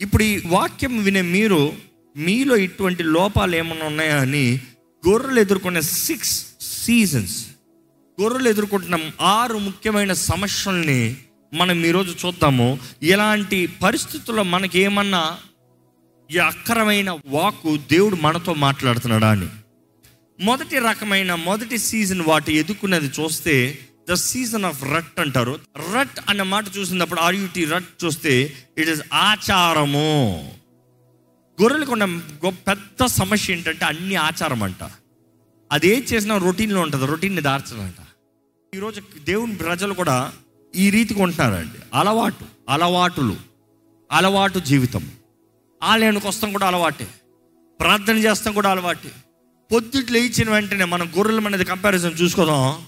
ఇప్పుడు ఈ వాక్యం వినే మీరు మీలో ఇటువంటి లోపాలు ఏమైనా ఉన్నాయా అని గొర్రెలు ఎదుర్కొనే సిక్స్ సీజన్స్ గొర్రెలు ఎదుర్కొంటున్న ఆరు ముఖ్యమైన సమస్యల్ని మనం ఈరోజు చూద్దాము. ఇలాంటి పరిస్థితుల్లో మనకి ఏమన్నా ఈ అక్కరమైన వాక్కు దేవుడు మనతో మాట్లాడుతున్నాడా అని. మొదటి రకమైన మొదటి సీజన్ వాటి ఎదుర్కొన్నది చూస్తే ద సీజన్ ఆఫ్ రట్ అంటారు. రట్ అన్న మాట చూసినప్పుడు ఆర్యుటి రట్ చూస్తే ఇట్ ఇస్ ఆచారము. గొర్రెలకు ఉన్న పెద్ద సమస్య ఏంటంటే అన్ని ఆచారం అంట. అది ఏం చేసినా రొటీన్లో ఉంటుంది రొటీన్ని దార్చడంట. ఈరోజు దేవుని ప్రజలు కూడా ఈ రీతికి ఉంటున్నారండి అలవాటు అలవాటులు అలవాటు జీవితం. ఆలయానికి వస్తాం కూడా అలవాటే. ప్రార్థన చేస్తాం కూడా అలవాటే. పొద్దుట్లు లేచిన వెంటనే మనం గొర్రెల అనేది కంపారిజన్ చూసుకోదాం.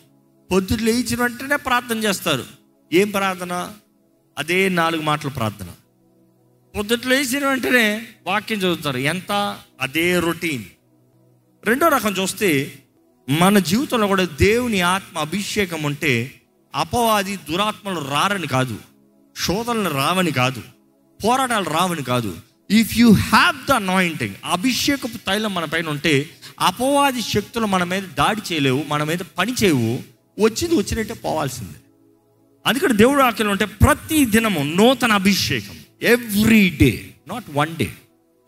పొద్దుట్లు లేచిన వెంటనే ప్రార్థన చేస్తారు. ఏం ప్రార్థన? అదే నాలుగు మాటల ప్రార్థన. పొద్దుట్లు లేచిన వెంటనే వాక్యం చదువుతారు. ఎంత? అదే రొటీన్. రెండో రకం చూస్తే మన జీవితంలో కూడా దేవుని ఆత్మ అభిషేకం ఉంటే అపవాది దురాత్మలు రారని కాదు. శోధనలు రావని కాదు. పోరాటాలు రావని కాదు. If you have the anointing అభిషేకపు తైలం మన పైన ఉంటే అపవాది శక్తులు మన మీద దాడి చేయలేవు మన మీద పని చేయవు. వచ్చింది వచ్చినట్టే పోవాల్సిందే. అందుకని దేవుడు ఆకలి ఉంటే ప్రతి దినము నూతన అభిషేకం. Every day not one day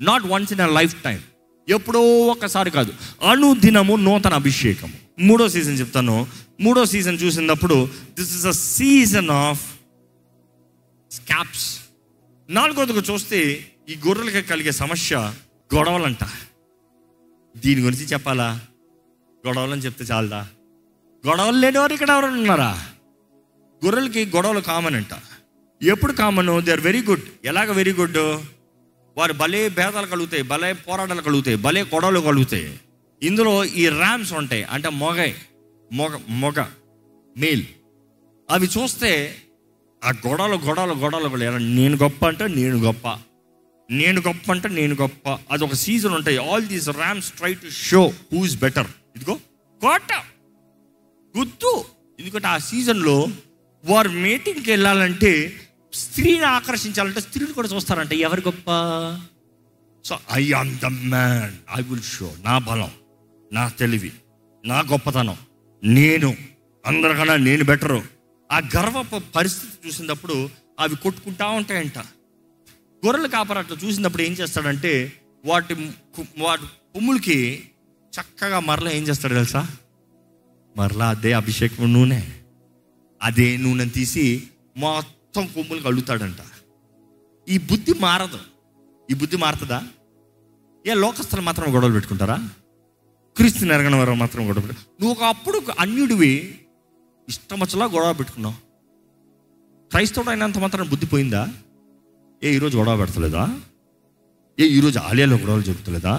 not once in a lifetime ఎప్పుడో ఒకసారి కాదు. అనుదినము నూతన అభిషేకం. మూడో సీజన్ చెప్తాను. మూడో సీజన్ చూసినప్పుడు this is a season of scraps నాలుగోదిగా చూస్తే ఈ గొర్రెలకి కలిగే సమస్య గొడవలంట. దీని గురించి చెప్పాలా? గొడవలని చెప్తే చాలదా? గొడవలు లేనివారు ఇక్కడ ఎవరైనా ఉన్నారా? గొర్రెలకి గొడవలు కామన్ అంట. ఎప్పుడు common they are very good ఎలాగ వెరీ గుడ్ వారు భలే భేదాలు కలుగుతాయి భలే పోరాటాలు కలుగుతాయి భలే గొడవలు కలుగుతాయి. ఇందులో ఈ ర్యామ్స్ ఉంటాయి అంటే మొగ మొగ మొగ మేల్ అవి చూస్తే ఆ గొడవలు గొడవలు గొడవలు కూడా నేను గొప్ప అంటే నేను గొప్ప. నేను గొప్ప అంటే నేను గొప్ప. అది ఒక సీజన్ ఉంటాయి. All these rams try to show who is better ఇదిగో కోట. గుర్తు ఎందుకంటే ఆ సీజన్లో వారు మీటింగ్కి వెళ్ళాలంటే స్త్రీని ఆకర్షించాలంటే స్త్రీని కూడా చూస్తారంటే. ఎవరు గొప్ప? So I am the man I will show నా బలం నా తెలివి నా గొప్పతనం. నేను అందరికన్నా నేను బెటరు ఆ గర్వ పరిస్థితి చూసినప్పుడు అవి కొట్టుకుంటా ఉంటాయంట. గొర్రెలు కాపరి అట్లా చూసినప్పుడు ఏం చేస్తాడంటే వాటి కు- వాటి కొమ్ములకి చక్కగా మరలా ఏం చేస్తాడు తెలుసా? మరలా అదే అభిషేకం నూనె అదే నూనె తీసి మొత్తం కొమ్ములు కలుగుతాడంట ఈ బుద్ధి మారదు ఈ బుద్ధి మారుతుందా ఏ లోకస్తులు మాత్రం గొడవలు పెట్టుకుంటారా క్రీస్తుని ఎరగని వారు మాత్రం గొడవ పెట్టు నువ్వు ఒక అప్పుడు అన్యుడివి ఇష్టం వచ్చేలా గొడవ పెట్టుకున్నావు క్రైస్తవుడు అయినంత మాత్రం బుద్ధి పోయిందా ఏ ఈరోజు గొడవ పెడతలేదా ఏ ఈరోజు ఆలయాలో గొడవలు జరుగుతలేదా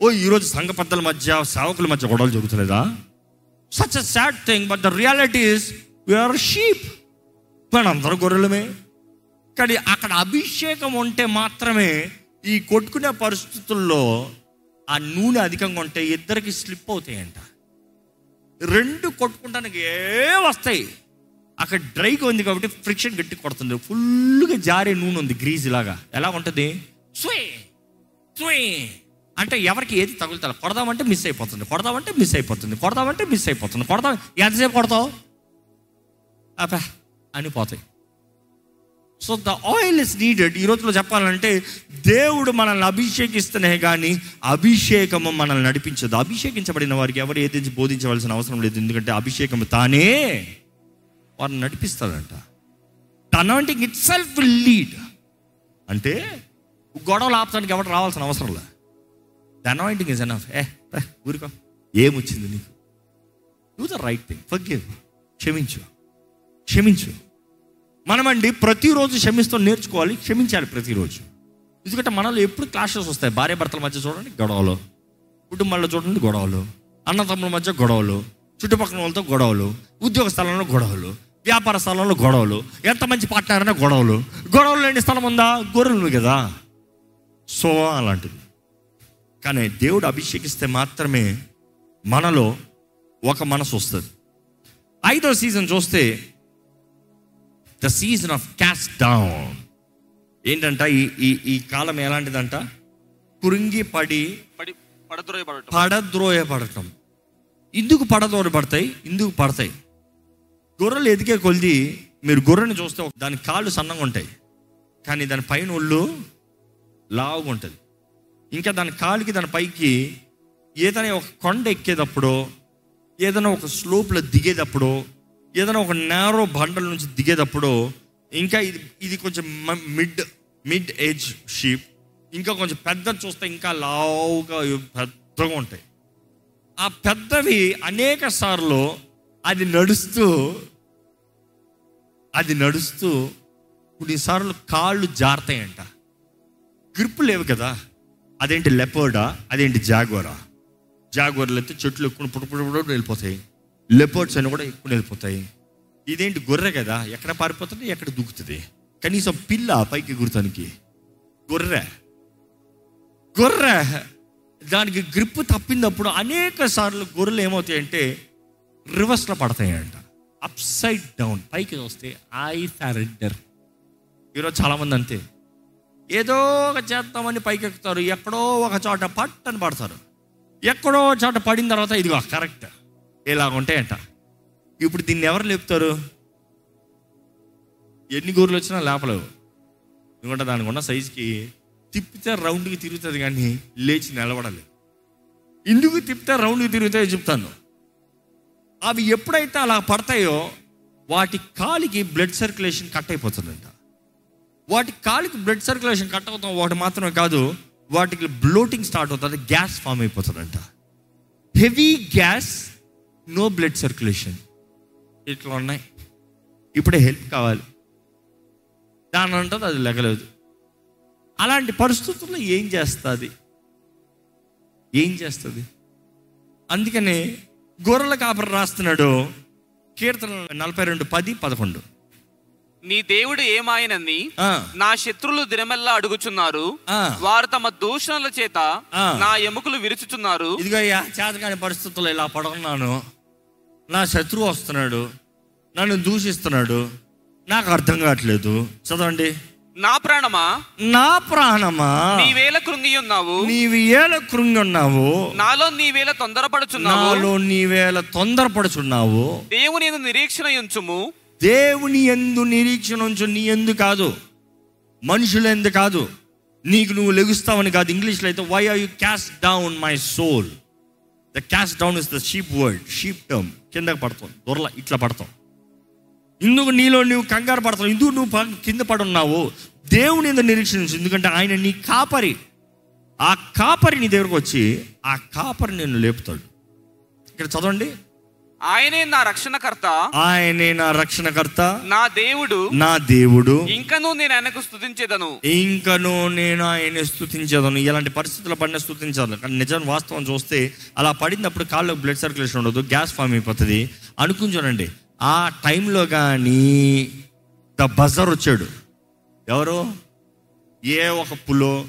ఓ ఈరోజు సంఘ పెద్దల మధ్య సేవకుల మధ్య గొడవలు జరుగుతలేదా such a sad thing but the reality is we are sheep మనందరూ గొర్రెలమే. కానీ అక్కడ అభిషేకం ఉంటే మాత్రమే ఈ కొట్టుకునే పరిస్థితుల్లో ఆ నూనె అధికంగా ఉంటే ఇద్దరికి స్లిప్ అవుతాయంట. రెండు కొట్టుకుంటానికి ఏ వస్తాయి? అక్కడ డ్రైగా ఉంది కాబట్టి ఫ్రిక్షన్ గట్టి కొడుతుంది. ఫుల్గా జారే నూనె ఉంది గ్రీజ్ లాగా. ఎలా ఉంటుంది? స్వే స్వే అంటే ఎవరికి ఏది తగులుతా కొడదామంటే మిస్ అయిపోతుంది. కొడదామంటే మిస్ అయిపోతుంది. కొడదామంటే మిస్ అయిపోతుంది. కొడదాం ఎంతసేపు కొడతావు? అబ్బా అని పోతాయి so the oil is needed ఈ రోజులో చెప్పాలంటే దేవుడు మనల్ని అభిషేకిస్తేనే కానీ అభిషేకము మనల్ని నడిపించదు. అభిషేకించబడిన వారికి ఎవరు ఏది బోధించవలసిన అవసరం లేదు. ఎందుకంటే అభిషేకం తానే వారిని నడిపిస్తాడంట అనాయింటింగ్ ఇట్ సెల్ఫ్ లీడ్ అంటే గొడవలు ఆపడానికి ఎవరు రావాల్సిన అవసరం లేదు. ద అనాయింటింగ్ ఇస్ ఎనఫ్ ఏ ఊరుకో. ఏమొచ్చింది నీకు? Do the right thing forgive క్షమించు. క్షమించు. మనమండి ప్రతిరోజు క్షమిస్తూ నేర్చుకోవాలి. క్షమించాలి ప్రతిరోజు. ఎందుకంటే మనలో ఎప్పుడు క్లాషెస్ వస్తాయి. భార్య భర్తల మధ్య చూడండి గొడవలు. కుటుంబాల్లో చూడండి గొడవలు. అన్నతమ్ముల మధ్య గొడవలు. చుట్టుపక్కల వాళ్ళతో గొడవలు. ఉద్యోగ స్థలంలో గొడవలు. వ్యాపార స్థలంలో గొడవలు. ఎంత మంచి పార్ట్నర్ అయినా గొడవలు. గొడవలు లేని స్థలం ఉందా? గొర్రెలు కదా. సో అలాంటిది. కానీ దేవుడు అభిషేకిస్తే మాత్రమే మనలో ఒక మనసు వస్తుంది. ఐదో సీజన్ చూస్తే the season of cast down. ఏంటంట? ఈ ఈ ఈ కాలం ఎలాంటిదంట? కురింగి పడి పడి పడద్రోయబడటం. పడద్రోయపడటం ఇందుకు పడద్రోయపడతాయి ఇందుకు పడతాయి. గొర్రెలు ఎదిగే కొలిది మీరు గొర్రెని చూస్తే దాని కాళ్ళు సన్నగా ఉంటాయి కానీ దాని పైన ఒళ్ళు లావుగా ఉంటుంది ఇంకా దాని కాలుకి దాని పైకి ఏదైనా ఒక కొండ ఎక్కేటప్పుడు ఏదైనా ఒక స్లోప్లో దిగేటప్పుడు ఏదైనా ఒక నేరో బండల నుంచి దిగేటప్పుడు ఇంకా ఇది ఇది కొంచెం మిడ్ మిడ్ ఏజ్ షీప్ ఇంకా కొంచెం పెద్ద చూస్తే ఇంకా లావుగా పెద్దగా ఉంటాయి. ఆ పెద్దవి అనేక సార్లు అది నడుస్తూ అది నడుస్తూ కొన్నిసార్లు కాళ్ళు జారుతాయంట. గ్రిప్ లేవు కదా. అదేంటి లెపోర్డా? అదేంటి జాగోరా? జాగోర్లు అయితే చెట్లు ఎక్కువ పుట్టు వెళ్ళిపోతాయి. లెపోర్డ్స్ అని కూడా ఎక్కువ వెళ్ళిపోతాయి. ఇదేంటి గొర్రె కదా? ఎక్కడ పారిపోతుంది? ఎక్కడ దూకుతుంది? కనీసం పిల్ల పైకి గుర్తానికి గొర్రె. గొర్రె. దానికి గ్రిప్ తప్పినప్పుడు అనేక సార్లు గొర్రెలు ఏమవుతాయంటే రివర్స్లో పడతాయంట. Up side down. పైకి వస్తే ఐ సరెండర్ ఈరోజు చాలామంది అంతే. ఏదో ఒక చేద్దామని పైకెక్కుతారు. ఎక్కడో ఒక చోట పట్టని పడతారు. ఎక్కడో చోట పడిన తర్వాత ఇదిగో కరెక్ట్. ఇలాగుంటాయంట ఇప్పుడు దీన్ని ఎవరు లేపుతారు? ఎన్ని గోర్లు వచ్చినా లేపలేవు. ఎందుకంటే దానికి ఉన్న సైజుకి తిప్పితే రౌండ్కి తిరుగుతుంది కానీ లేచి నిలబడాలి. ఇందుకు తిప్పితే రౌండ్కి తిరుగుతాయో చెప్తాను. అవి ఎప్పుడైతే అలా పడతాయో వాటి కాలికి బ్లడ్ సర్క్యులేషన్ కట్ అయిపోతుందంట. వాటి కాలికి బ్లడ్ సర్క్యులేషన్ కట్ అవుతాం వాటి మాత్రమే కాదు వాటికి బ్లోటింగ్ స్టార్ట్ అవుతుంది gas form అయిపోతుందంట. Heavy gas no blood circulation ఇట్లా ఉన్నాయి. ఇప్పుడే హెల్ప్ కావాలి. దాని అంటుంది అది లెగలేదు అలాంటి పరిస్థితుల్లో ఏం చేస్తుంది? ఏం చేస్తుంది? అందుకనే గొర్రెల కాపర రాస్తున్నాడు. కీర్తన నలభై రెండు పది పదకొండు. నీ దేవుడు ఏమాయనని నా శత్రులు దినమెల్లా అడుగుచున్నారు. వారు తమ దూషణల చేత. నా ఎముకలు విరుచుచున్నారు. ఇదిగో అయ్యా చేతకాని పరిస్థితుల్లో ఇలా పడుకున్నాను. నా శత్రువు వస్తున్నాడు. నన్ను దూషిస్తున్నాడు. నాకు అర్థం కావట్లేదు. చదవండి. నా ప్రాణమా? నా ప్రాణమా? నీవేళ కృంగి ఉన్నావు. నీవు ఏల కృంగి ఉన్నావు? నాలో నీవేళ తొందరపడుచున్నావు. నాలో నీవేళ తొందరపడుచున్నావు? దేవుని నిరీక్షణ ఉంచుము. దేవుని ఎందు నిరీక్షణ ఉంచు నీ ఎందు కాదు. మనుషుల ఎందు కాదు. నీకు నువ్వు లెగుస్తావని కాదు. ఇంగ్లీష్లో అయితే why are you cast down my soul the cast down is the sheep word sheep term కిందకి పడతాం. దొరల ఇట్లా పడతాం. ఇందుకు నీలో నువ్వు కంగారు పడతావు. ఇందుకు నువ్వు కింద పడున్నావు దేవుని ఎందుకు నిరీక్షించు ఎందుకంటే ఆయన నీ కాపరి. ఆ కాపరి నీ దగ్గరకు వచ్చి ఆ కాపరి నిన్ను లేపుతాడు. ఇక్కడ చదవండి. ఆయనే నా రక్షణకర్త. ఆయనే నా రక్షణకర్త. నా దేవుడు. నా దేవుడు. ఇంకనూ నేను ఆయనకు స్తుతించేదను. ఇంకను నేను ఆయన స్థుతించదను ఇలాంటి పరిస్థితుల్లో పడిన స్థుతించాలి కానీ నిజం వాస్తవం చూస్తే అలా పడినప్పుడు కాళ్ళలో బ్లడ్ సర్క్యులేషన్ ఉండదు గ్యాస్ ఫామ్ అయిపోతుంది. అనుకుని చూడండి ఆ టైంలో కానీ ద బజర్ వచ్చాడు. ఎవరు? ఏ ఒక పులో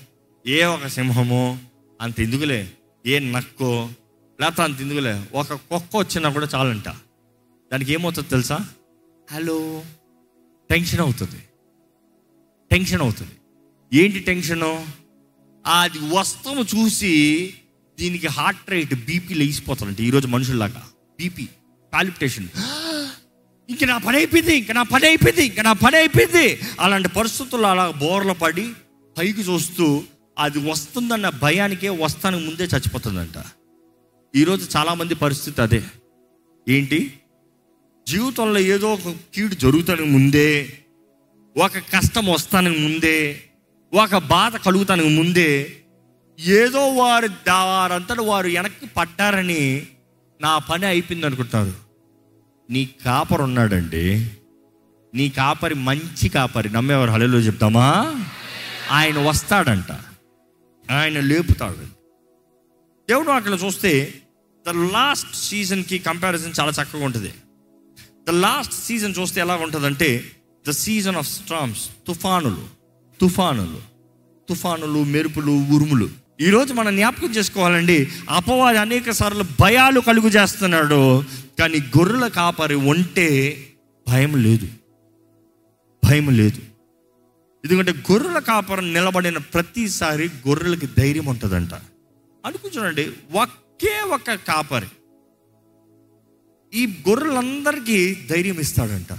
ఏ ఒక సింహమో అంత ఎందుకులే? ఏ నక్కో లేకపోతే అంత ఎందుకులే ఒక కుక్క వచ్చినా కూడా చాలంట. దానికి ఏమవుతుంది తెలుసా? హలో. టెన్షన్ అవుతుంది. టెన్షన్ అవుతుంది. ఏంటి టెన్షను? అది వస్తువు చూసి దీనికి హార్ట్ రేట్ బీపీ లేచిపోతాడంట ఈరోజు మనుషుల్లాగా. బీపీ పాలిపిటేషన్ ఇంక నా పని అయిపోయింది ఇంక నా పని అయిపోయింది ఇంక నా పని అయిపోయింది. అలాంటి పరిస్థితుల్లో అలా బోర్ల పడి పైకి చూస్తూ అది వస్తుందన్న భయానికే వస్తానికి ముందే చచ్చిపోతుందంట. ఈరోజు చాలామంది పరిస్థితి అదే. ఏంటి? జీవితంలో ఏదో ఒక కీడు జరుగుతానికి ముందే ఒక కష్టం వస్తానికి ముందే ఒక బాధ కలుగుతానికి ముందే ఏదో వారు దా- వారు వెనక్కి పడ్డారని నా పని అయిపోయింది అనుకుంటారు. నీ కాపరి ఉన్నాడండి. నీ కాపరి మంచి కాపరి. నమ్మేవారు హలో చెప్తామా? ఆయన వస్తాడంట. ఆయన లేపుతాడు దేవుడు అక్కడ చూస్తే ద లాస్ట్ సీజన్కి కంపారిజన్ చాలా చక్కగా ఉంటుంది. ద లాస్ట్ సీజన్ చూస్తే ఎలా ఉంటుందంటే ద సీజన్ ఆఫ్ స్ట్రామ్స్ తుఫానులు తుఫానులు తుఫానులు మెరుపులు ఉరుములు. ఈరోజు మనం జ్ఞాపకం చేసుకోవాలండి అపవాది అనేక సార్లు భయాలు కలుగు చేస్తున్నాడు కానీ గొర్రెల కాపరి ఉంటే భయం లేదు. భయం లేదు. ఎందుకంటే గొర్రెల కాపరం నిలబడిన ప్రతిసారి గొర్రెలకి ధైర్యం ఉంటుందంట. అనుకుంటున్నాండి ఒకే ఒక కాపరి. ఈ గొర్రెలందరికీ ధైర్యం ఇస్తాడంట.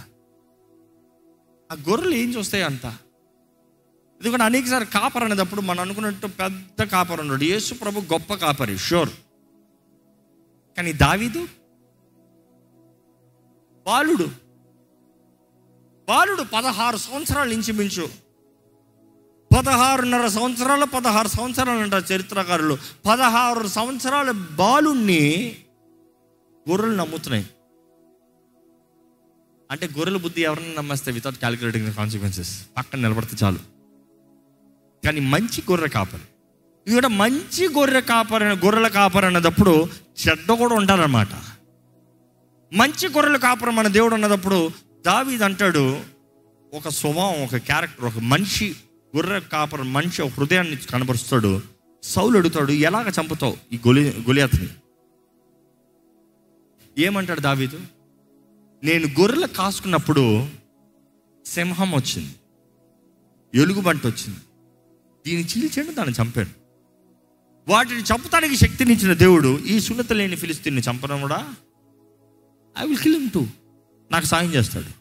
ఆ గొర్రెలు ఏం చూస్తాయి అంత? ఎందుకంటే అనేకసారి కాపర్ అనేటప్పుడు మనం అనుకున్నట్టు పెద్ద కాపర్ ఉన్నాడు యేసు ప్రభు గొప్ప కాపరి షూర్ కానీ దావీదు బాలుడు. బాలుడు పదహారు సంవత్సరాలు ఇంచుమించు పదహారున్నర సంవత్సరాలు పదహారు సంవత్సరాలు అంటారు చరిత్రకారులు. పదహారు సంవత్సరాల బాలుణ్ణి గొర్రెలు నమ్ముతున్నాయి. అంటే గొర్రెల బుద్ధి ఎవరిని నమ్మేస్తే వితౌట్ క్యాలిక్యులేటింగ్ కాన్సిక్వెన్సెస్ పక్కన నిలబడితే చాలు. కానీ మంచి గొర్రె కాపరి. ఇది కూడా మంచి గొర్రె కాపరి గొర్రెల కాపరి అన్నదప్పుడు చెడ్డ కూడా ఉండాలన్నమాట మంచి గొర్రెల కాపురం మన దేవుడు అన్నదప్పుడు దావీది అంటాడు ఒక స్వభావం ఒక క్యారెక్టర్ ఒక మనిషి గుర్ర కాపర మనిషి ఒక హృదయాన్ని కనబరుస్తాడు. సౌలు అడుగుతాడు ఎలాగ చంపుతావు ఈ గొలి గొలియాతని? ఏమంటాడు దావీదు? నేను గొర్రెలు కాసుకున్నప్పుడు సింహం వచ్చింది ఎలుగుబంట వచ్చింది. దీన్ని చీల్చాడు దాన్ని చంపాను వాటిని చంపడానికి శక్తినిచ్చిన దేవుడు ఈ సున్నత లేని ఫిలిస్తీన్ని చంపడం కూడా? I will kill him too నాకు సాయం చేస్తాడు.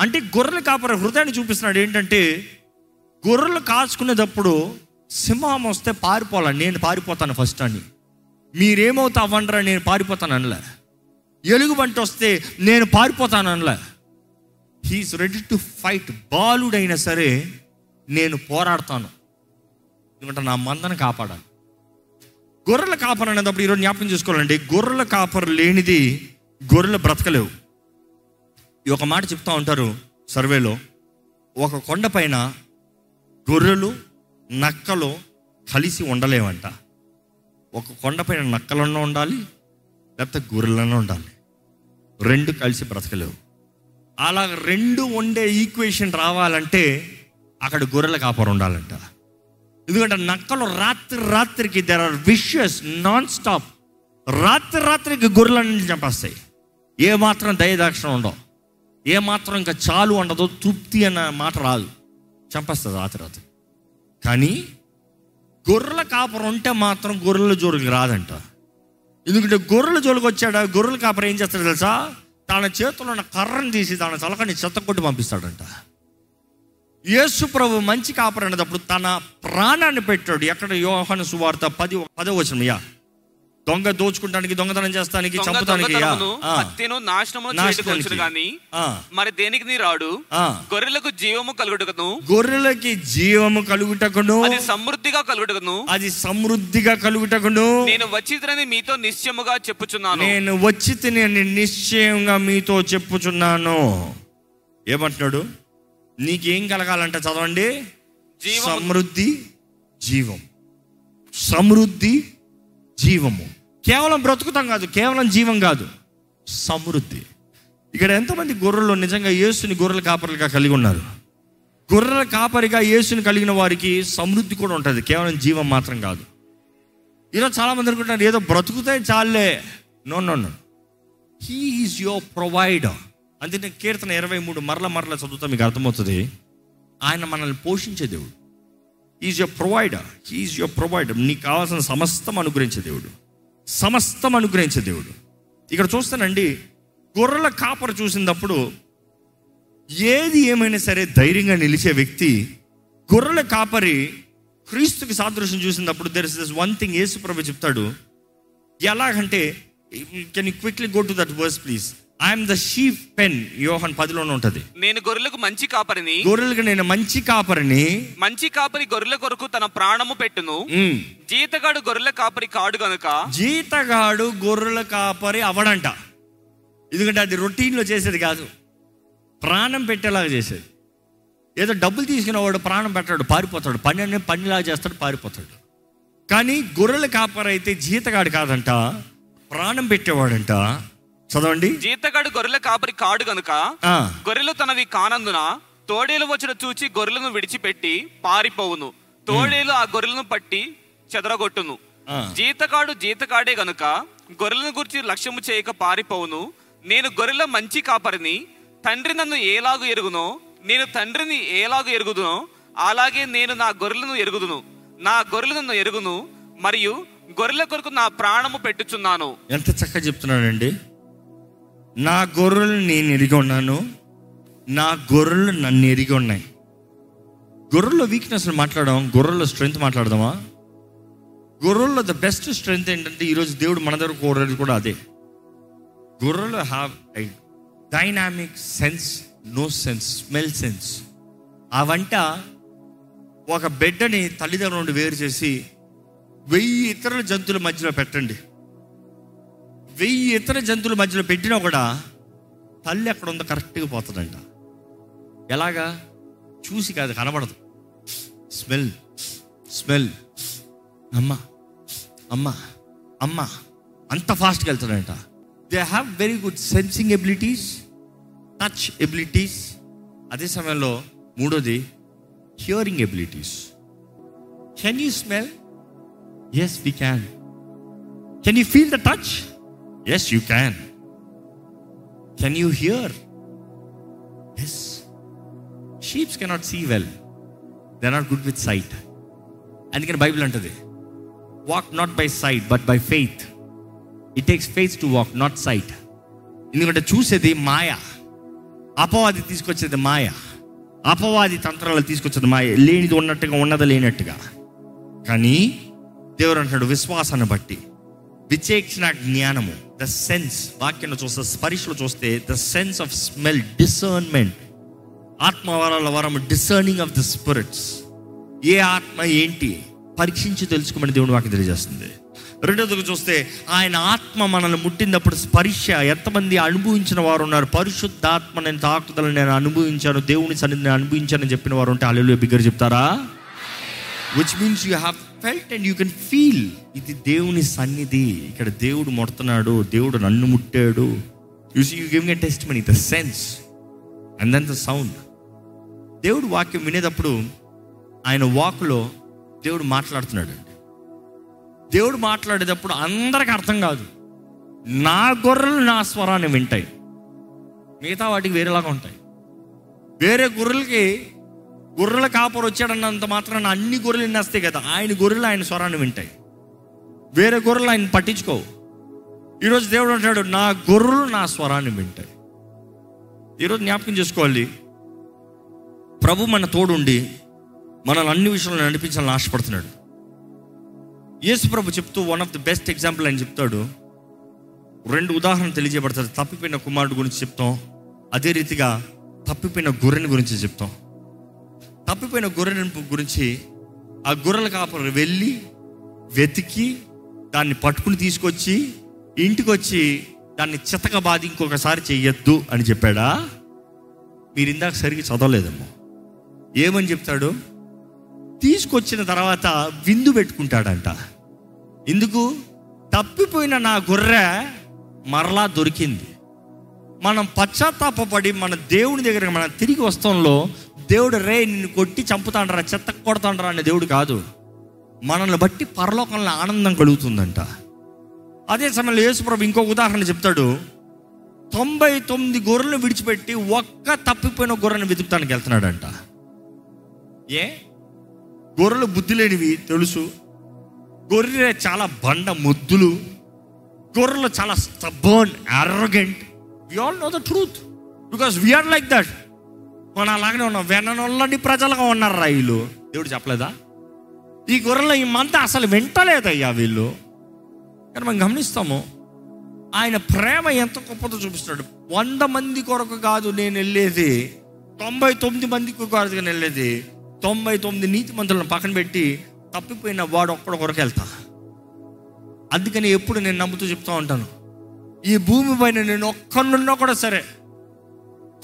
అంటే గొర్రెల కాపర హృదయాన్ని చూపిస్తున్నాడు ఏంటంటే గొర్రెలు కాచుకునేటప్పుడు సింహం వస్తే పారిపోవాలి? నేను పారిపోతాను ఫస్ట్ అని. మీరేమవుతా అవ్వండ్రా నేను పారిపోతాను అనలే. ఎలుగుబంటి వస్తే నేను పారిపోతాను అనలే. హీఈస్ రెడీ టు ఫైట్ బాలుడైనా సరే నేను పోరాడతాను. ఎందుకంటే నా మందను కాపాడాలి. గొర్రెల కాపర్ అనేటప్పుడు ఈరోజు జ్ఞాపకం చేసుకోవాలండి. గొర్రెల కాపరు లేనిది గొర్రెలు బ్రతకలేవు. ఈ ఒక మాట చెప్తా ఉంటారు సర్వేలో. ఒక కొండ పైన గొర్రెలు నక్కలు కలిసి ఉండలేవంట. ఒక కొండపైన నక్కలన్నా ఉండాలి లేకపోతే గొర్రెలన్నా ఉండాలి. రెండు కలిసి బ్రతకలేవు. అలా రెండు ఉండే ఈక్వేషన్ రావాలంటే అక్కడ గొర్రెల కాపర్ ఉండాలంట. ఎందుకంటే నక్కలు రాత్రి రాత్రికి there are vicious non stop రాత్రి రాత్రికి గొర్రెలన్నీ చంపేస్తాయి. ఏ మాత్రం దయదాక్షణ ఉండవు. ఏ మాత్రం ఇంకా చాలు ఉండదు తృప్తి అన్న మాట రాదు. చంపేస్తుంది ఆ తర్వాత కానీ గొర్రెల కాపురం ఉంటే మాత్రం గొర్రెల జోలికి రాదంట. ఎందుకంటే గొర్రెల జోలికి వచ్చాడు గొర్రెల కాపురం ఏం చేస్తాడు తెలుసా? తన చేతిలో ఉన్న కర్రను తీసి తన చలకని చెత్త కొట్టి పంపిస్తాడంట. యేసు ప్రభు మంచి కాపరి అనేటప్పుడు తన ప్రాణాన్ని పెట్టాడు. ఎక్కడ యోహన సువార్త పది పదో యా. దొంగ దోచుకుంటానికి దొంగతనం చేస్తానికి చంపుతానికి హత్యను గాని ఆ, మరి దేనికి నీ రాడు. గొర్రెలకు జీవము కలుగుటకును. గొర్రెలకి జీవము కలుగుటకును. అది సమృద్ధిగా కలుగుటకును. అది సమృద్ధిగా కలుగుటకును. నేను వచ్చిద్రని మీతో నిశ్చయముగా చెప్పుచున్నాను. నేను వచ్చి తిని అని నిశ్చయంగా మీతో చెప్పుచున్నాను. ఏమంటున్నాడు? నీకేం కలగాలంటే చదవండి. సమృద్ధి జీవం. సమృద్ధి జీవము. కేవలం బ్రతుకుతాం కాదు కేవలం జీవం కాదు సమృద్ధి. ఇక్కడ ఎంతమంది గొర్రెలు నిజంగా యేసుని గొర్రెల కాపరులుగా కలిగి ఉన్నారు? గొర్రెల కాపరిగా యేసుని కలిగిన వారికి సమృద్ధి కూడా ఉంటుంది కేవలం జీవం మాత్రం కాదు. ఈరోజు చాలా మంది అనుకుంటున్నారు ఏదో బ్రతుకుతే చాలే. No no no he is your provider అందుకే కీర్తన ఇరవై మూడు మరల మరల చదువుతా మీకు అర్థమవుతుంది. ఆయన మనల్ని పోషించే దేవుడు. Is your provider he's your provider నీకు కావాల్సిన సమస్తం అనుగ్రహించే దేవుడు. సమస్తం అనుగ్రహించే దేవుడు. ఇక్కడ చూస్తానండి గొర్రెల కాపర చూసినప్పుడు ఏది ఏమైనా సరే ధైర్యంగా నిలిచే వ్యక్తి గొర్రెల కాపరి క్రీస్తుకి సాదృశ్యం చూసినప్పుడు there is this one thing యేసుప్రభు చెప్తాడు. ఎలాగంటే can you quickly go to that verse please I'm the sheep pen యోహన్ పదిలోనే ఉంటుంది. నేను గొర్రెలకు మంచి కాపరిని గొర్రెలకు నేను మంచి కాపరిని మంచి కాపరి గొర్రెల కొరకు తన ప్రాణము పెట్టును. జీతగాడు గొర్రెల కాపరి కాడు గనుక జీతగాడు గొర్రెల కాపరి అవడంట. ఎందుకంటే అది రొటీన్లో చేసేది కాదు. ప్రాణం పెట్టేలాగా చేసేది. ఏదో డబ్బులు తీసుకునేవాడు ప్రాణం పెట్టాడు పారిపోతాడు. పని అనే పనిలాగా చేస్తాడు పారిపోతాడు. కానీ గొర్రెల కాపరి అయితే జీతగాడు కాదంట ప్రాణం పెట్టేవాడంట. చదవండి. జీతగాడు గొర్రెల కాపరి కాడు గనుక గొర్రెలు తనవి కానందున తోడేలు వచ్చిన చూచి గొర్రెలను విడిచిపెట్టి పారిపోవును. తోడేలు ఆ గొర్రెలను పట్టి చెదరగొట్టును. ఆ. జీతగాడు జీతగాడే గనుక గొర్రెలను గురించి లక్ష్యము చేయక పారిపోవును. నేను గొర్రెల మంచి కాపరిని తండ్రి నన్ను ఏలాగు ఎరుగునో నేను తండ్రిని ఎలాగ ఎరుగుదునో అలాగే నేను నా గొర్రెలను ఎరుగుదును. నా గొర్రెలను ఎరుగును మరియు గొర్రెల కొరకు నా ప్రాణము పెట్టుచున్నాను. ఎంత చక్కగా చెప్తున్నాడండి. నా గొర్రెలు నేను ఎరిగి ఉన్నాను. నా గొర్రెలు నన్ను ఎరిగి ఉన్నాయి. గొర్రెల్లో వీక్నెస్ మాట్లాడదాం గొర్రెల్లో స్ట్రెంగ్త్ మాట్లాడదామా? గొర్రెల్లో ద బెస్ట్ స్ట్రెంగ్త్ ఏంటంటే ఈరోజు దేవుడు మన దగ్గర కోరేది కూడా అదే. గొర్రెలు have dynamic sense no sense smell sense ఆ వంట ఒక బిడ్డని తల్లిదండ్రుల నుండి వేరు చేసి వెయ్యి ఇతర జంతువుల మధ్యలో పెట్టండి. వెయ్యి ఇతర జంతువుల మధ్యలో పెట్టినా కూడా తల్లి ఎక్కడ ఉందో కరెక్ట్గా పోతుందంట. ఎలాగా? చూసి కాదు కనబడదు. Smell smell. అమ్మ అమ్మ అమ్మ. అంత ఫాస్ట్గా వెళ్తాడంట. They have very good sensing abilities touch abilities అదే సమయంలో మూడోది hearing abilities can you smell yes we can can you feel the touch yes you can can you hear yes sheeps cannot see well they not good with sight అందుకని Bible అంటది. Walk not by sight but by faith it takes faith to walk not sight ఎందుకంటే చూసేది మాయ. అపవాది తీసుకొచ్చేది మాయ. అపవాది తంత్రాలు తీసుకొచ్చేది మాయ. లేనిది ఉన్నట్టుగా ఉన్నది లేనట్టుగా. కానీ దేవుడు అంటాడు విశ్వాసాన్ని బట్టి. విచేక్షణ జ్ఞానము. ద సెన్స్ వాక్యంలో చూస్తే స్పరిశలో చూస్తే the sense of smell discernment ఆత్మ వరాల వరం డిసర్నింగ్ ఆఫ్ ద స్పిరిట్స్ ఏ ఆత్మ ఏంటి? పరీక్షించి తెలుసుకోమని దేవుడు వాకి తెలియజేస్తుంది. రెండోదిగా చూస్తే ఆయన ఆత్మ మనల్ని ముట్టినప్పుడు స్పర్శ ఎంతమంది అనుభవించిన వారు ఉన్నారు? పరిశుద్ధాత్మ నేను తాకుదలను నేను అనుభవించాను దేవుని సన్నిధిని అనుభవించానని చెప్పిన వారు ఉంటే అల్లెలు బిగ్గర చెప్తారా? Which means you have felt and you can feel ఇది దేవుని సన్నిధి. ఇక్కడ దేవుడు ముడుతున్నాడు దేవుడు నన్ను ముట్టాడు. You see you giving a testimony the sense and then the sound దేవుడు వాక్యం వినేటప్పుడు ఆయన వాక్లో దేవుడు మాట్లాడుతున్నాడు దేవుడు మాట్లాడేటప్పుడు అందరికి అర్థం కాదు. నా గొర్రెలు నా స్వరాన్ని వింటాయి. మిగతా వాటికి వేరేలాగా ఉంటాయి. వేరే గొర్రెలకి గొర్రెల కాపరు వచ్చాడన్నంత మాత్రాన అన్ని గొర్రెలు వినేస్తాయి కదా. ఆయన గొర్రెలు ఆయన స్వరాన్ని వింటాయి. వేరే గొర్రెలు ఆయన పట్టించుకోవు. ఈరోజు దేవుడు అంటాడు నా గొర్రెలు నా స్వరాన్ని వింటాయి. ఈరోజు జ్ఞాపకం చేసుకోవాలి. ప్రభు మన తోడుండి మనల్ని అన్ని విషయంలో నడిపించాలని ఆశపడుతున్నాడు. యేసు ప్రభు చెప్తూ one of the best example అని చెప్తాడు. రెండు ఉదాహరణ తెలియజేయబడతాడు తప్పిపోయిన కుమారుడు గురించి చెప్తాం. అదే రీతిగా తప్పిపోయిన గొర్రెని గురించి చెప్తాం. తప్పిపోయిన గొర్రెను గురించి ఆ గొర్రెల కాపరు వెళ్ళి వెతికి దాన్ని పట్టుకుని తీసుకొచ్చి ఇంటికి వచ్చి దాన్ని చితక బాధి ఇంకొకసారి చెయ్యొద్దు అని చెప్పాడా? మీరు ఇందాక సరిగ్గా చదవలేదమ్మా. ఏమని చెప్తాడు? తీసుకొచ్చిన తర్వాత విందు పెట్టుకుంటాడంట. ఎందుకు? తప్పిపోయిన నా గొర్రె మరలా దొరికింది. మనం పశ్చాత్తాపడి మన దేవుని దగ్గర మనం తిరిగి వస్తంలో దేవుడు రే నిన్ను కొట్టి చంపుతాండ్రా చెత్త కొడతాండ్రా అనే దేవుడు కాదు. మనల్ని బట్టి పరలోకంలో ఆనందం కలుగుతుందంట. అదే సమయంలో యేసుప్రభు ఇంకో ఉదాహరణ చెప్తాడు. తొంభై తొమ్మిది గొర్రెలను విడిచిపెట్టి ఒక్క తప్పిపోయిన గొర్రెను వెతుకుతానికి వెళ్తున్నాడంట. ఏ? గొర్రెలు బుద్ధి లేనివి తెలుసు. గొర్రె చాలా బండ ముద్దులు. గొర్రెలు చాలా stubborn arrogant we all know the truth because we are like that మనం అలాగనే ఉన్నాం. వెననొల్లని ప్రజలుగా ఉన్నారు వీళ్ళు. దేవుడు చెప్పలేదా? ఈ గొర్రెలు ఈ మంత అసలు వింటలేదయ్యా వీళ్ళు. కానీ మనం గమనిస్తాము ఆయన ప్రేమ ఎంత గొప్పదో చూపిస్తున్నాడు. వంద మంది కొరకు కాదు నేను వెళ్ళేది తొంభై తొమ్మిది మందికి కాదు నేను వెళ్ళేది తొంభై తొమ్మిది నీతి మంత్రులను పక్కన పెట్టి తప్పిపోయిన వాడు ఒక్కడు కొరకు వెళ్తా. అందుకని ఎప్పుడు నేను నమ్ముతూ చెప్తా ఉంటాను. ఈ భూమి పైన నేను ఒక్కనున్నా కూడా సరే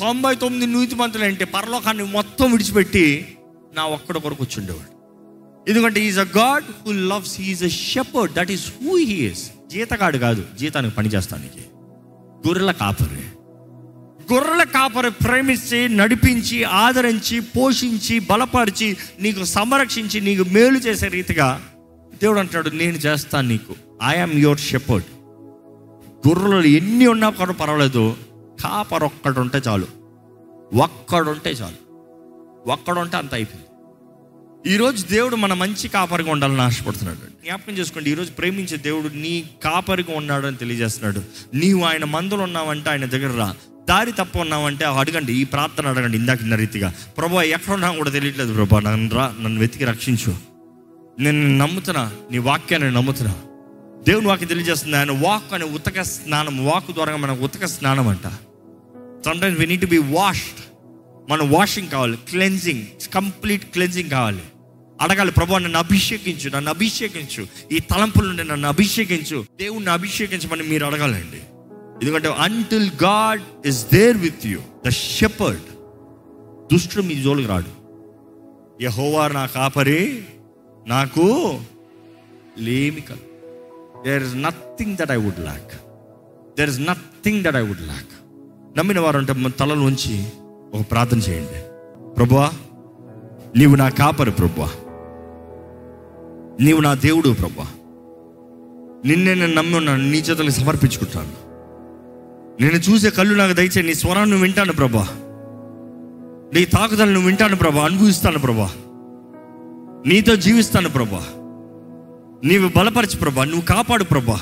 తొంభై తొమ్మిది నీతి మంత్రులు అంటే పరలోకాన్ని మొత్తం విడిచిపెట్టి నా ఒక్కడ కొరకు వచ్చిండేవాడు. ఎందుకంటే is a God who loves he is a shepherd that is who he is జీతగాడు కాదు జీతానికి పనిచేస్తానికి గొర్రెల కాపరి. గొర్రెల కాపరి ప్రేమించి నడిపించి ఆదరించి పోషించి బలపరిచి నీకు సంరక్షించి నీకు మేలు చేసే రీతిగా దేవుడు అంటాడు నేను చేస్తాను నీకు. ఐఎమ్ యువర్ షెపర్డ్ గొర్రెలు ఎన్ని ఉన్నా కూడా పర్వాలేదు. కాపర్ ఒక్కడుంటే చాలు. ఒక్కడుంటే చాలు. ఒక్కడ ఉంటే అంత అయిపోయింది. ఈరోజు దేవుడు మన మంచి కాపరిగా ఉండాలని ఆశపడుతున్నాడు. జ్ఞాపకం చేసుకోండి ఈరోజు ప్రేమించే దేవుడు నీ కాపరిగా ఉన్నాడు అని తెలియజేస్తున్నాడు. నీవు ఆయన మందులు ఉన్నావంటే ఆయన దగ్గర రా. దారి తప్పు ఉన్నావంటే అడగండి ఈ ప్రార్థన అడగండి ఇందాక ఇన్న రీతిగా. ప్రభు ఎక్కడ ఉన్నా కూడా తెలియట్లేదు ప్రభా. నన్ను రా నన్ను వెతికి రక్షించు. నేను నిన్ను నమ్ముతున్నా నీ వాక్యాన్ని నమ్ముతున్నా. దేవుని వాక్యం తెలియజేస్తుంది ఆయన వాక్ అనే ఉతక స్నానం వాక్ ద్వారా మనకు ఉతక స్నానం అంట. Sometimes we need to be washed మనం వాషింగ్ కావాలి క్లెన్జింగ్ కంప్లీట్ క్లెన్జింగ్ కావాలి. అడగాలి ప్రభు నన్ను అభిషేకించు నన్ను అభిషేకించు. ఈ తలంపుల నుండి నన్ను అభిషేకించు. దేవుణ్ణి అభిషేకించమని మీరు అడగాలండి. ఎందుకంటే until God is there with you the shepherd దుష్టుడు మీ జోలికి రాడు. యహోవా నా కాపరి నాకు లేమి కలు there is nothing that I would lack there is nothing that I would lack నమ్మిన వారు అంటే తలలు తలలో ఉంచి ఒక ప్రార్థన చేయండి. ప్రభువా నీవు నా కాపరి ప్రభువా. నీవు నా దేవుడు ప్రభువా. నిన్నే నేను నమ్మి ఉన్నాను నీ చేతులకు సమర్పించుకుంటాను. నేను చూసే కళ్ళు నాకు దయచే నీ స్వరాన్ని వింటాను ప్రభా నీ తాకుదలను వింటాను ప్రభా అనుభవిస్తాను ప్రభా నీతో జీవిస్తాను ప్రభా నీవు బలపరచు ప్రభా నువ్వు కాపాడు ప్రభా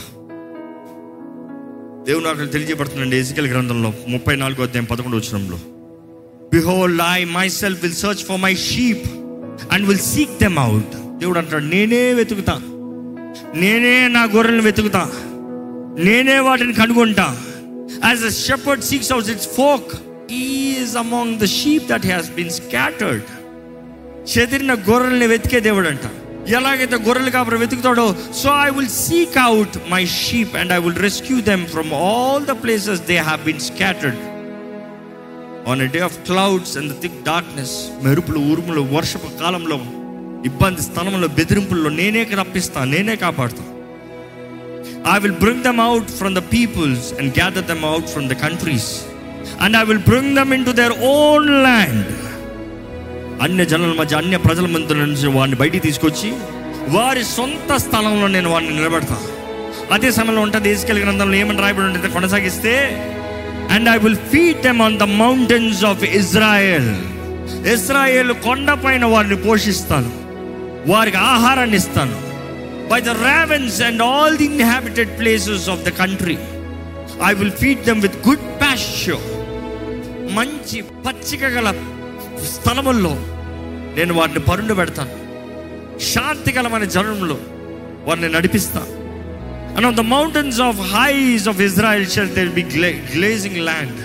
దేవుడు నాకు తెలియజేయబడుతుందండి ఎజికల్ గ్రంథంలో ముప్పై నాలుగో అధ్యాయం పదకొండు వచ్చినంలో behold I myself will search for my sheep and will seek them out దేవుడు అంటాడు నేనే వెతుకుతా. నేనే నా గొర్రెలను వెతుకుతా. నేనే వాటిని కనుగొంటా. As a shepherd seeks out its flock is among the sheep that has been scattered చెదిరిన గొర్రెల్ని వెతికే దేవుడు అంట ఎలాగైతే గొర్రెలు కాపురం వెతుకుతాడో so I will seek out my sheep and I will rescue them from all the places they have been scattered on a day of clouds and thick darkness మెరుపులు ఉరుములు వర్షపు కాలంలో ఇబ్బంది స్థలంలో బెదిరింపుల్లో నేనే రప్పిస్తా నేనే కాపాడుతాను I will bring them out from the peoples and gather them out from the countries and I will bring them into their own land అన్య జనుల మధ్య అన్య ప్రజల మధ్య నుంచి వాడిని బయటికి తీసుకొచ్చి వారి సొంత స్థలంలో నేను వాడిని నిలబెడతా. అదే సమయంలో ఉంటుంది తీసుకెళ్ళి గ్రంథంలో ఏమని రాయబడి ఉంటుంది కొనసాగిస్తే and I will feed them on the mountains of Israel Israel కొండపైన వారిని పోషిస్తాను వారికి ఆహారాన్ని ఇస్తాను. By the ravines and all the inhabited places of the country I will feed them with good pasture మంచి పచ్చిక గల స్థలముల్లో నేను వారిని పరుండు పెడతాను. శాంతికరమైన జనంలో వారిని నడిపిస్తాను and on the mountains of heights of Israel shall their be grazing land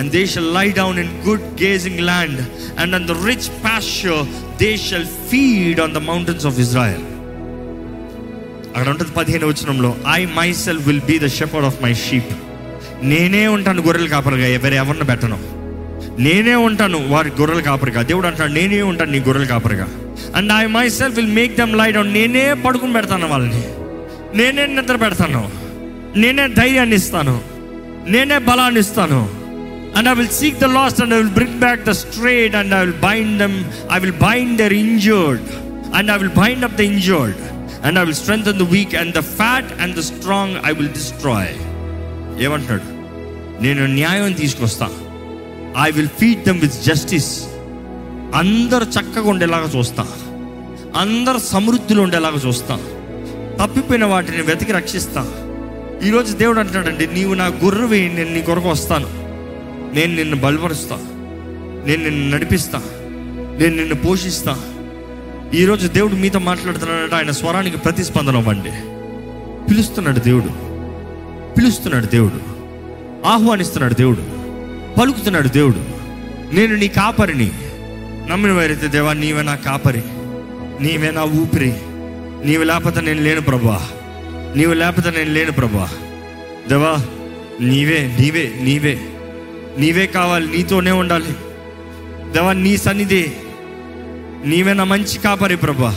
and they shall lie down in good grazing land and on the rich pasture they shall feed on the mountains of Israel అక్కడ ఉంటుంది పదిహేను వచనంలో I myself will be the shepherd of my sheep నేనే ఉంటాను గొర్రెలు కాపరగా ఎవరు ఎవరిని పెట్టను. నేనే ఉంటాను వారి గొర్రెలు కాపరిగా. దేవుడు అంటాడు నేనే ఉంటాను నీ గొర్రెలు కాపరిగా. And I myself will make them lie down నేనే పడుకుని పెడతాను వాళ్ళని. నేనే నిద్ర పెడతాను. నేనే ధైర్యాన్ని ఇస్తాను. నేనే బలాన్ని ఇస్తాను. And I will seek the lost and I will bring back the strayed and I will bind them I will bind their injured and I will bind up the injured and I will strengthen the weak and the fat and the strong I will destroy ఏమంటున్నాడు? నేను న్యాయం తీసుకొస్తాను I will feed them with justice అందరు చక్కగా ఉండేలాగా చూస్తా. అందరు సమృద్ధులు ఉండేలాగా చూస్తా. తప్పిపోయిన వాటిని వెతికి రక్షిస్తా. ఈరోజు దేవుడు అంటున్నాడండి నీవు నా గుర్రవి నేను నీ కొరకు వస్తాను. నేను నిన్ను బలపరుస్తా. నేను నిన్ను నడిపిస్తా. నేను నిన్ను పోషిస్తా. ఈరోజు దేవుడు మీతో మాట్లాడుతున్నాడంటే ఆయన స్వరానికి ప్రతిస్పందన అవ్వండి పిలుస్తున్నాడు దేవుడు. పిలుస్తున్నాడు దేవుడు. ఆహ్వానిస్తున్నాడు దేవుడు. పలుకుతున్నాడు దేవుడు. నేను నీ కాపరిని. నమ్మిన వారైతే దేవా నీవే నా కాపరి. నీవే నా ఊపిరి. నీవు లేకపోతే నేను లేను ప్రభా నీవు లేకపోతే నేను లేను ప్రభా దేవా నీవే నీవే నీవే. నీవే కావాలి నీతోనే ఉండాలి. దేవా నీ సన్నిధి. నీవే నా మంచి కాపరి ప్రభా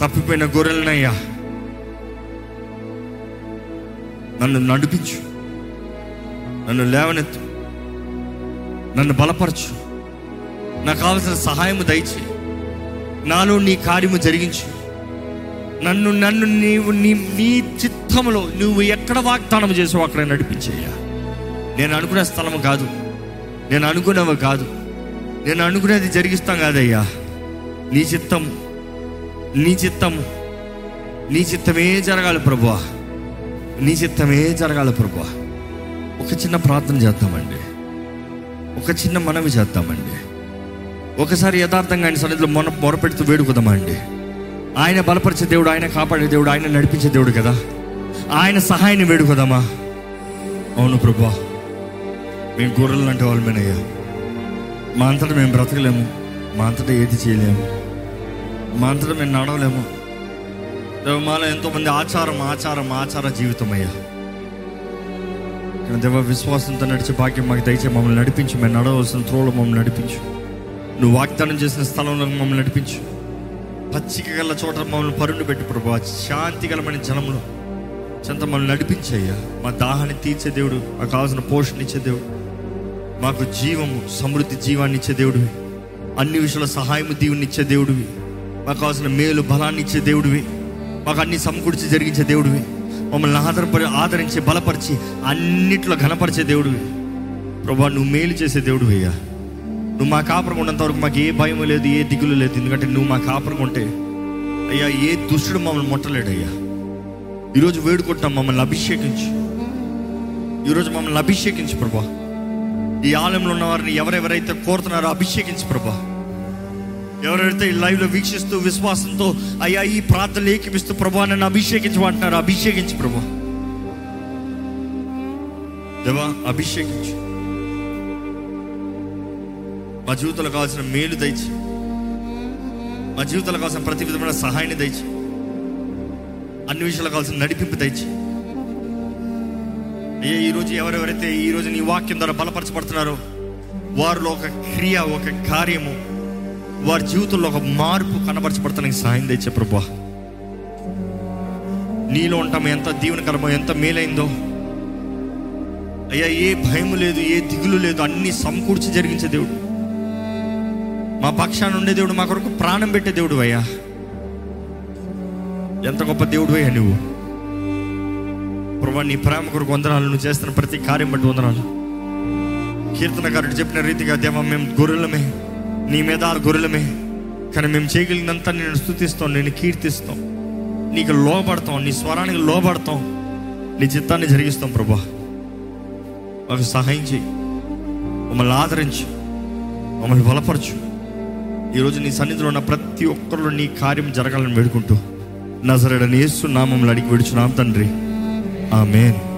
తప్పిపోయిన గొర్రెలనయ్యా. నన్ను నడిపించు. నన్ను లేవనెత్తు. నన్ను బలపరచు. నాకు కావలసిన సహాయము దయచే నాలో నీ కార్యము జరిగించు. నన్ను నన్ను నీవు నీ నీ చిత్తంలో నువ్వు ఎక్కడ వాగ్దానం చేసావు అక్కడ నడిపించేయ్యా. నేను అనుకునే స్థలము కాదు. నేను అనుకునేవి కాదు. నేను అనుకునేది జరిగిస్తాం కాదయ్యా. నీ చిత్తం నీ చిత్తం నీ చిత్తమే జరగాలి ప్రభువా. నీ చిత్తమే జరగాలి ప్రభువా ఒక చిన్న ప్రార్థన చేద్దామండి. ఒక చిన్న మనవి చేద్దామండి. ఒకసారి యథార్థంగా ఆయన సన్నిధిలో మొన మొరపెడుతూ వేడుకుదామండి. ఆయన బలపరిచే దేవుడు ఆయన కాపాడే దేవుడు ఆయన నడిపించే దేవుడు కదా. ఆయన సహాయాన్ని వేడుకుదామా? అవును ప్రభా. మేము గొర్రెలు అంటే వాళ్ళమేనయ్యా మా అంతటా మేము బ్రతకలేము. మా అంతటా ఏది చేయలేము. మా అంతటా మేము నడవలేము. దేవమాలో ఎంతోమంది ఆచారం ఆచారం ఆచార జీవితం అయ్యా దేవ విశ్వాసంతో నడిచే భాగ్యం మాకు దయచే మమ్మల్ని నడిపించు. మేము నడవలసిన త్రోలు మమ్మల్ని నడిపించు. నువ్వు వాగ్దానం చేసిన స్థలంలో మమ్మల్ని నడిపించు. పచ్చిక గల చోట మమ్మల్ని పరుండు పెట్టి ప్రభా. శాంతి గలమైన జలంలో చెంత మమ్మల్ని నడిపించయ్యా. మా దాహాన్ని తీర్చే దేవుడు మాకు కావాల్సిన పోషణ ఇచ్చే దేవుడు. మాకు జీవము సమృద్ధి జీవాన్ని ఇచ్చే దేవుడివి. అన్ని విషయాల సహాయము దీవుని ఇచ్చే దేవుడివి. మాకు కావాల్సిన మేలు బలాన్ని ఇచ్చే దేవుడివి. మాకు అన్ని సమకూర్చి జరిగించే దేవుడివి. మమ్మల్ని ఆదరపరి ఆదరించి బలపరిచి అన్నిట్లో ఘనపరిచే దేవుడివి. ప్రభా నువ్వు మేలు చేసే దేవుడు అయ్యా. నువ్వు మా కాపురం ఉన్నంతవరకు మాకు ఏ భయం లేదు ఏ దిగులు లేదు. ఎందుకంటే నువ్వు మా కాపురం ఉంటే అయ్యా ఏ దుష్టుడు మమ్మల్ని ముట్టలేడయ్యా. ఈరోజు వేడుకుంటాం మమ్మల్ని అభిషేకించు. ఈరోజు మమ్మల్ని అభిషేకించు ప్రభా. ఈ ఆలయంలో ఉన్న వారిని ఎవరెవరైతే కోరుతున్నారో అభిషేకించు ప్రభా. ఎవరైతే ఈ లైవ్లో వీక్షిస్తూ విశ్వాసంతో అయ్యా ఈ ప్రార్థనలు ఏకిపిస్తూ ప్రభా నన్ను అభిషేకించమంటున్నారు అభిషేకించు ప్రభా. దేవా అభిషేకించు. మా జీవితంలో కావాల్సిన మేలు దయచి మా జీవితంలో కావాల్సిన ప్రతి విధమైన సహాయాన్ని దయచి అన్ని విషయాలు కావాల్సిన నడిపింపు దయచి అయ్యా ఈరోజు ఎవరెవరైతే ఈరోజు నీ వాక్యం ద్వారా బలపరచబడుతున్నారో వారిలో ఒక క్రియ ఒక కార్యము వారి జీవితంలో ఒక మార్పు కనబరచబడతానికి సహాయం తెచ్చే ప్రభా నీలో ఉంటాము? ఎంత దీవెనకరమో ఎంత మేలైందో. అయ్యా ఏ భయం లేదు ఏ దిగులు లేదు. అన్ని సమకూర్చి జరిగించే దేవుడు. మా పక్షాన్ని ఉండే దేవుడు మా కొరకు ప్రాణం పెట్టే దేవుడు అయ్యా. ఎంత గొప్ప దేవుడు అయ్యా నువ్వు. ప్రభా నీ ప్రేమ కొరకు వందనాలు. నువ్వు చేస్తున్న ప్రతి కార్యం బట్టి వందనాలు. కీర్తనకారుడు చెప్పిన రీతిగా దేవా మేము గొర్రెలమే. నీ మీద ఆ గొర్రెలమే కానీ మేము చేయగలిగినంత నేను స్థుతిస్తాం నేను కీర్తిస్తాం. నీకు లోబడతాం నీ స్వరానికి లోబడతాం. నీ చిత్తాన్ని జరిగిస్తాం ప్రభా. మాకు సహాయం చేయి. మమ్మల్ని ఆదరించు. మమ్మల్ని బలపరచు. ఈరోజు నీ సన్నిధిలో ఉన్న ప్రతి ఒక్కరిలో నీ కార్యం జరగాలని వేడుకుంటూ. నజరడని యేసు నామంలో అడిగి విడుచున్నాం తండ్రి. ఆమెన్.